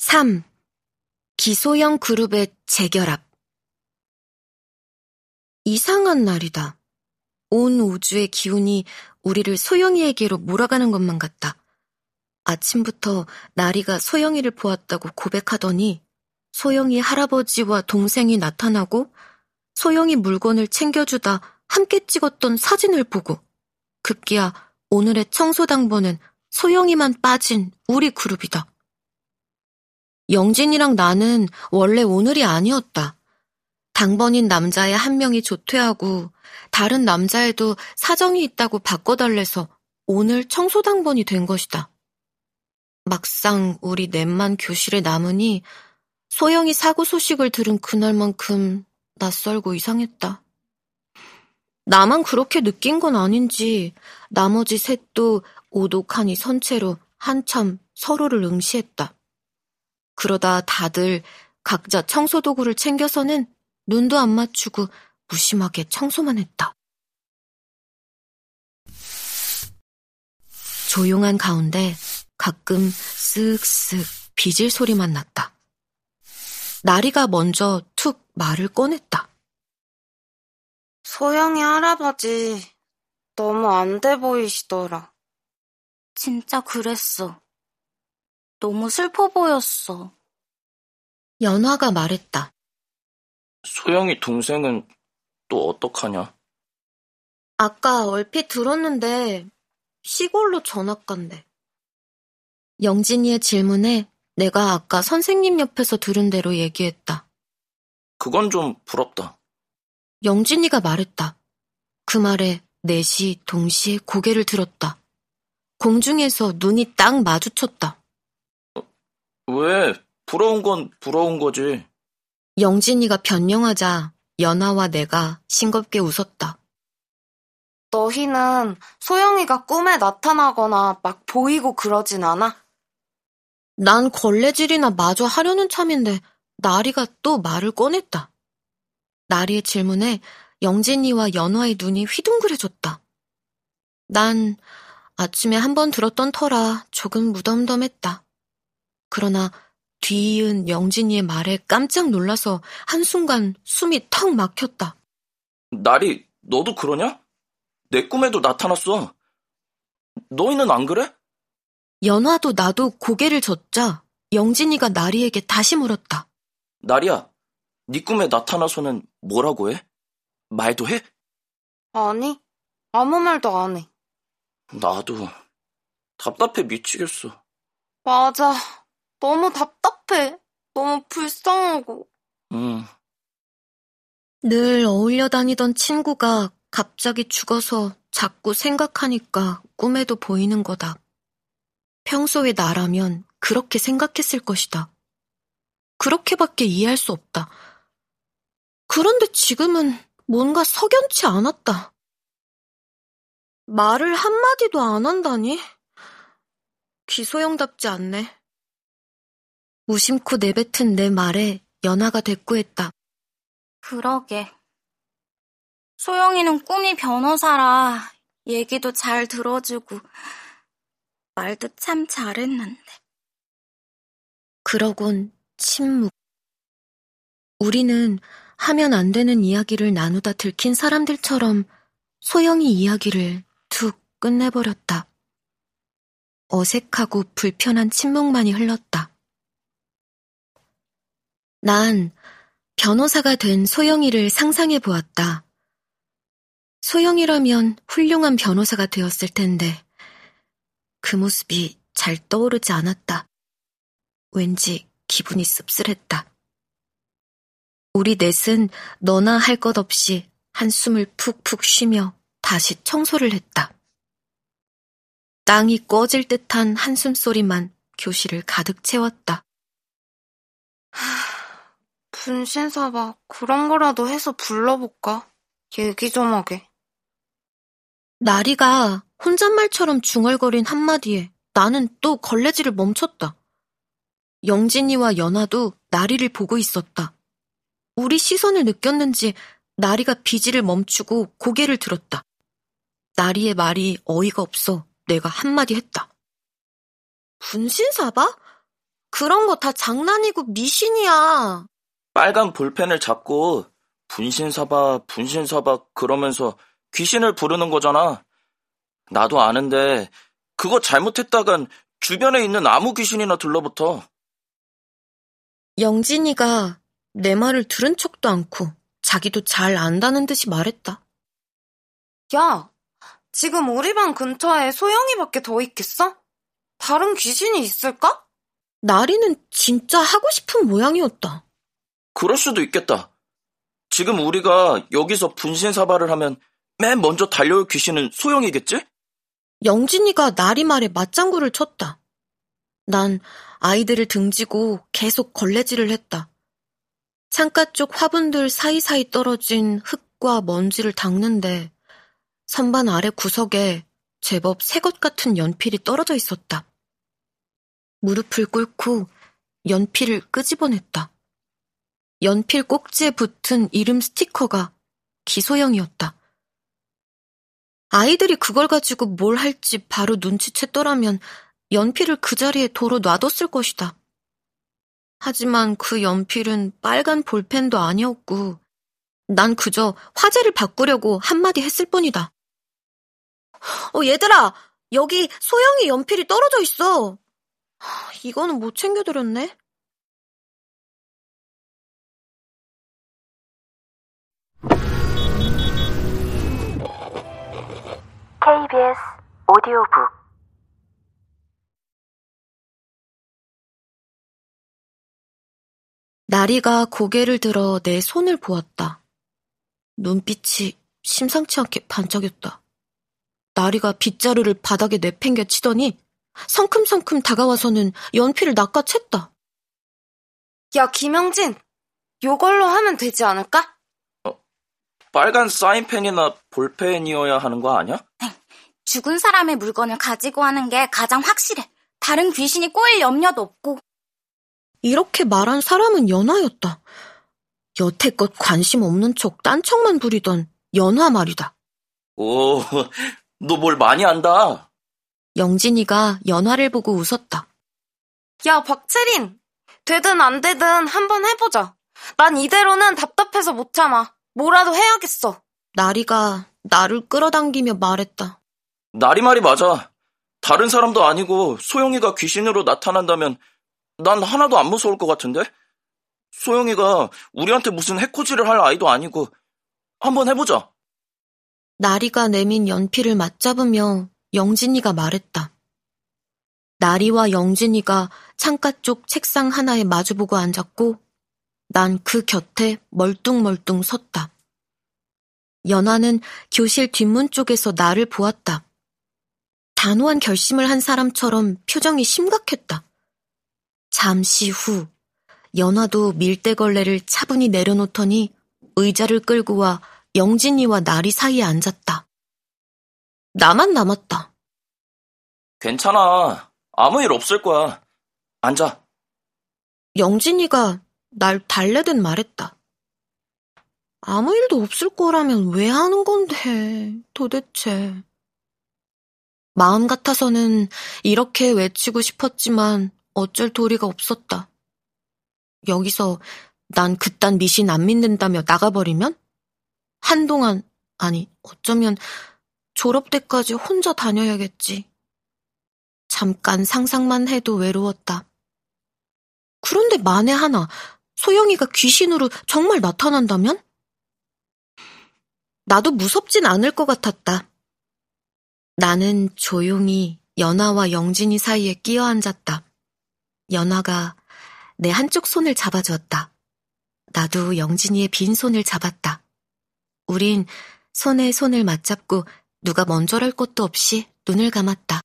3. 기소형 그룹의 재결합. 이상한 날이다. 온 우주의 기운이 우리를 소영이에게로 몰아가는 것만 같다. 아침부터 나리가 소영이를 보았다고 고백하더니 소영이 할아버지와 동생이 나타나고 소영이 물건을 챙겨주다 함께 찍었던 사진을 보고 급기야 오늘의 청소당번은 소영이만 빠진 우리 그룹이다. 영진이랑 나는 원래 오늘이 아니었다. 당번인 남자의 한 명이 조퇴하고 다른 남자애도 사정이 있다고 바꿔달래서 오늘 청소당번이 된 것이다. 막상 우리 넷만 교실에 남으니 소영이 사고 소식을 들은 그날만큼 낯설고 이상했다. 나만 그렇게 느낀 건 아닌지 나머지 셋도 오독하니 선체로 한참 서로를 응시했다. 그러다 다들 각자 청소도구를 챙겨서는 눈도 안 맞추고 무심하게 청소만 했다. 조용한 가운데 가끔 쓱쓱 비질 소리만 났다. 나리가 먼저 툭 말을 꺼냈다. 소영이 할아버지 너무 안 돼 보이시더라. 진짜 그랬어. 너무 슬퍼 보였어. 연화가 말했다. 소영이 동생은 또 어떡하냐? 아까 얼핏 들었는데 시골로 전학 간대. 영진이의 질문에 내가 아까 선생님 옆에서 들은 대로 얘기했다. 그건 좀 부럽다. 영진이가 말했다. 그 말에 넷이 동시에 고개를 들었다. 공중에서 눈이 딱 마주쳤다. 왜? 부러운 건 부러운 거지. 영진이가 변명하자 연아와 내가 싱겁게 웃었다. 너희는 소영이가 꿈에 나타나거나 막 보이고 그러진 않아? 난 걸레질이나 마저 하려는 참인데 나리가 또 말을 꺼냈다. 나리의 질문에 영진이와 연화의 눈이 휘둥그레졌다. 난 아침에 한 번 들었던 터라 조금 무덤덤했다. 그러나 뒤이은 영진이의 말에 깜짝 놀라서 한순간 숨이 턱 막혔다. 나리, 너도 그러냐? 내 꿈에도 나타났어. 너희는 안 그래? 연화도 나도 고개를 젓자 영진이가 나리에게 다시 물었다. 나리야, 네 꿈에 나타나서는 뭐라고 해? 말도 해? 아니, 아무 말도 안 해. 나도 답답해 미치겠어. 맞아. 너무 답답해. 너무 불쌍하고. 응. 늘 어울려 다니던 친구가 갑자기 죽어서 자꾸 생각하니까 꿈에도 보이는 거다. 평소에 나라면 그렇게 생각했을 것이다. 그렇게밖에 이해할 수 없다. 그런데 지금은 뭔가 석연치 않았다. 말을 한마디도 안 한다니? 기소영답지 않네. 무심코 내뱉은 내 말에 연하가 대꾸했다. 그러게. 소영이는 꿈이 변호사라 얘기도 잘 들어주고 말도 참 잘했는데. 그러곤 침묵. 우리는 하면 안 되는 이야기를 나누다 들킨 사람들처럼 소영이 이야기를 툭 끝내버렸다. 어색하고 불편한 침묵만이 흘렀다. 난 변호사가 된 소영이를 상상해 보았다. 소영이라면 훌륭한 변호사가 되었을 텐데, 그 모습이 잘 떠오르지 않았다. 왠지 기분이 씁쓸했다. 우리 넷은 너나 할 것 없이 한숨을 푹푹 쉬며 다시 청소를 했다. 땅이 꺼질 듯한 한숨 소리만 교실을 가득 채웠다. 하, 분신사바 그런 거라도 해서 불러볼까? 얘기 좀 하게. 나리가 혼잣말처럼 중얼거린 한마디에 나는 또 걸레질을 멈췄다. 영진이와 연아도 나리를 보고 있었다. 우리 시선을 느꼈는지 나리가 비지를 멈추고 고개를 들었다. 나리의 말이 어이가 없어 내가 한마디 했다. 분신사바? 그런 거 다 장난이고 미신이야. 빨간 볼펜을 잡고 분신 사바, 분신 사바 그러면서 귀신을 부르는 거잖아. 나도 아는데 그거 잘못했다간 주변에 있는 아무 귀신이나 들러붙어. 영진이가 내 말을 들은 척도 않고 자기도 잘 안다는 듯이 말했다. 야, 지금 우리 방 근처에 소영이밖에 더 있겠어? 다른 귀신이 있을까? 나리는 진짜 하고 싶은 모양이었다. 그럴 수도 있겠다. 지금 우리가 여기서 분신사바를 하면 맨 먼저 달려올 귀신은 소영이겠지? 영진이가 나리 말에 맞장구를 쳤다. 난 아이들을 등지고 계속 걸레질을 했다. 창가 쪽 화분들 사이사이 떨어진 흙과 먼지를 닦는데 선반 아래 구석에 제법 새 것 같은 연필이 떨어져 있었다. 무릎을 꿇고 연필을 끄집어냈다. 연필 꼭지에 붙은 이름 스티커가 기소형이었다. 아이들이 그걸 가지고 뭘 할지 바로 눈치챘더라면 연필을 그 자리에 도로 놔뒀을 것이다. 하지만 그 연필은 빨간 볼펜도 아니었고, 난 그저 화제를 바꾸려고 한마디 했을 뿐이다. 어, 얘들아! 여기 소영이 연필이 떨어져 있어! 이거는 못 챙겨드렸네? KBS 오디오북 나리가 고개를 들어 내 손을 보았다. 눈빛이 심상치 않게 반짝였다. 나리가 빗자루를 바닥에 내팽겨 치더니 성큼성큼 다가와서는 연필을 낚아챘다. 야, 김영진, 요걸로 하면 되지 않을까? 빨간 사인펜이나 볼펜이어야 하는 거 아니야? 죽은 사람의 물건을 가지고 하는 게 가장 확실해. 다른 귀신이 꼬일 염려도 없고. 이렇게 말한 사람은 연화였다. 여태껏 관심 없는 척 딴 척만 부리던 연화 말이다. 오, 너 뭘 많이 안다. 영진이가 연화를 보고 웃었다. 야, 박채린! 되든 안 되든 한번 해보자. 난 이대로는 답답해서 못 참아. 뭐라도 해야겠어. 나리가 나를 끌어당기며 말했다. 나리 말이 맞아. 다른 사람도 아니고 소영이가 귀신으로 나타난다면 난 하나도 안 무서울 것 같은데? 소영이가 우리한테 무슨 해코지를 할 아이도 아니고 한번 해보자. 나리가 내민 연필을 맞잡으며 영진이가 말했다. 나리와 영진이가 창가 쪽 책상 하나에 마주보고 앉았고 난 그 곁에 멀뚱멀뚱 섰다. 연아는 교실 뒷문 쪽에서 나를 보았다. 단호한 결심을 한 사람처럼 표정이 심각했다. 잠시 후 연아도 밀대걸레를 차분히 내려놓더니 의자를 끌고 와 영진이와 나리 사이에 앉았다. 나만 남았다. 괜찮아. 아무 일 없을 거야. 앉아. 영진이가 날 달래듯 말했다. 아무 일도 없을 거라면 왜 하는 건데, 도대체. 마음 같아서는 이렇게 외치고 싶었지만 어쩔 도리가 없었다. 여기서 난 그딴 미신 안 믿는다며 나가버리면? 한동안, 아니, 어쩌면 졸업 때까지 혼자 다녀야겠지. 잠깐 상상만 해도 외로웠다. 그런데 만에 하나, 소영이가 귀신으로 정말 나타난다면? 나도 무섭진 않을 것 같았다. 나는 조용히 연아와 영진이 사이에 끼어 앉았다. 연아가 내 한쪽 손을 잡아주었다. 나도 영진이의 빈 손을 잡았다. 우린 손에 손을 맞잡고 누가 먼저랄 것도 없이 눈을 감았다.